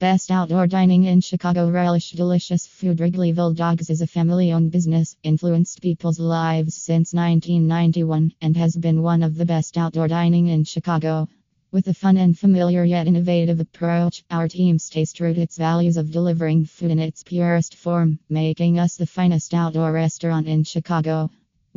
Best outdoor dining in Chicago. Relish delicious food. Wrigleyville Dogs is a family owned business, influenced people's lives since 1991, and has been one of the best outdoor dining in Chicago. With a fun and familiar yet innovative approach, our team stays true to its values of delivering food in its purest form, making us the finest outdoor restaurant in Chicago.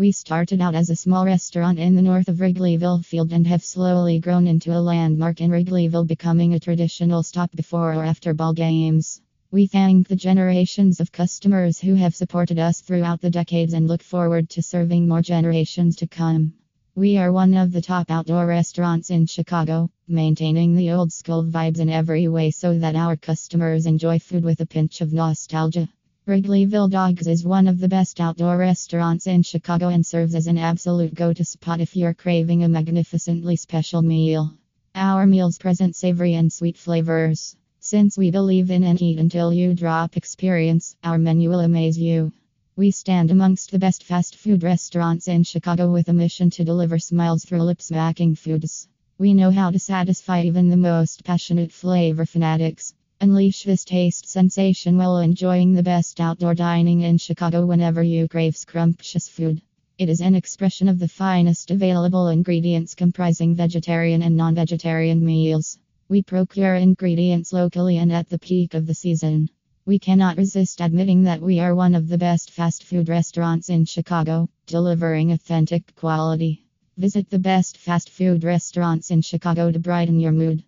We started out as a small restaurant in the north of Wrigleyville Field and have slowly grown into a landmark in Wrigleyville, becoming a traditional stop before or after ball games. We thank the generations of customers who have supported us throughout the decades and look forward to serving more generations to come. We are one of the top outdoor restaurants in Chicago, maintaining the old school vibes in every way so that our customers enjoy food with a pinch of nostalgia. Wrigleyville Dogs is one of the best outdoor restaurants in Chicago and serves as an absolute go to spot if you're craving a magnificently special meal. Our meals present savory and sweet flavors. Since we believe in an eat until you drop experience, our menu will amaze you. We stand amongst the best fast food restaurants in Chicago with a mission to deliver smiles through lip smacking foods. We know how to satisfy even the most passionate flavor fanatics. Unleash this taste sensation while enjoying the best outdoor dining in Chicago whenever you crave scrumptious food. It is an expression of the finest available ingredients comprising vegetarian and non vegetarian meals. We procure ingredients locally and at the peak of the season. We cannot resist admitting that we are one of the best fast food restaurants in Chicago, delivering authentic quality. Visit the best fast food restaurants in Chicago to brighten your mood.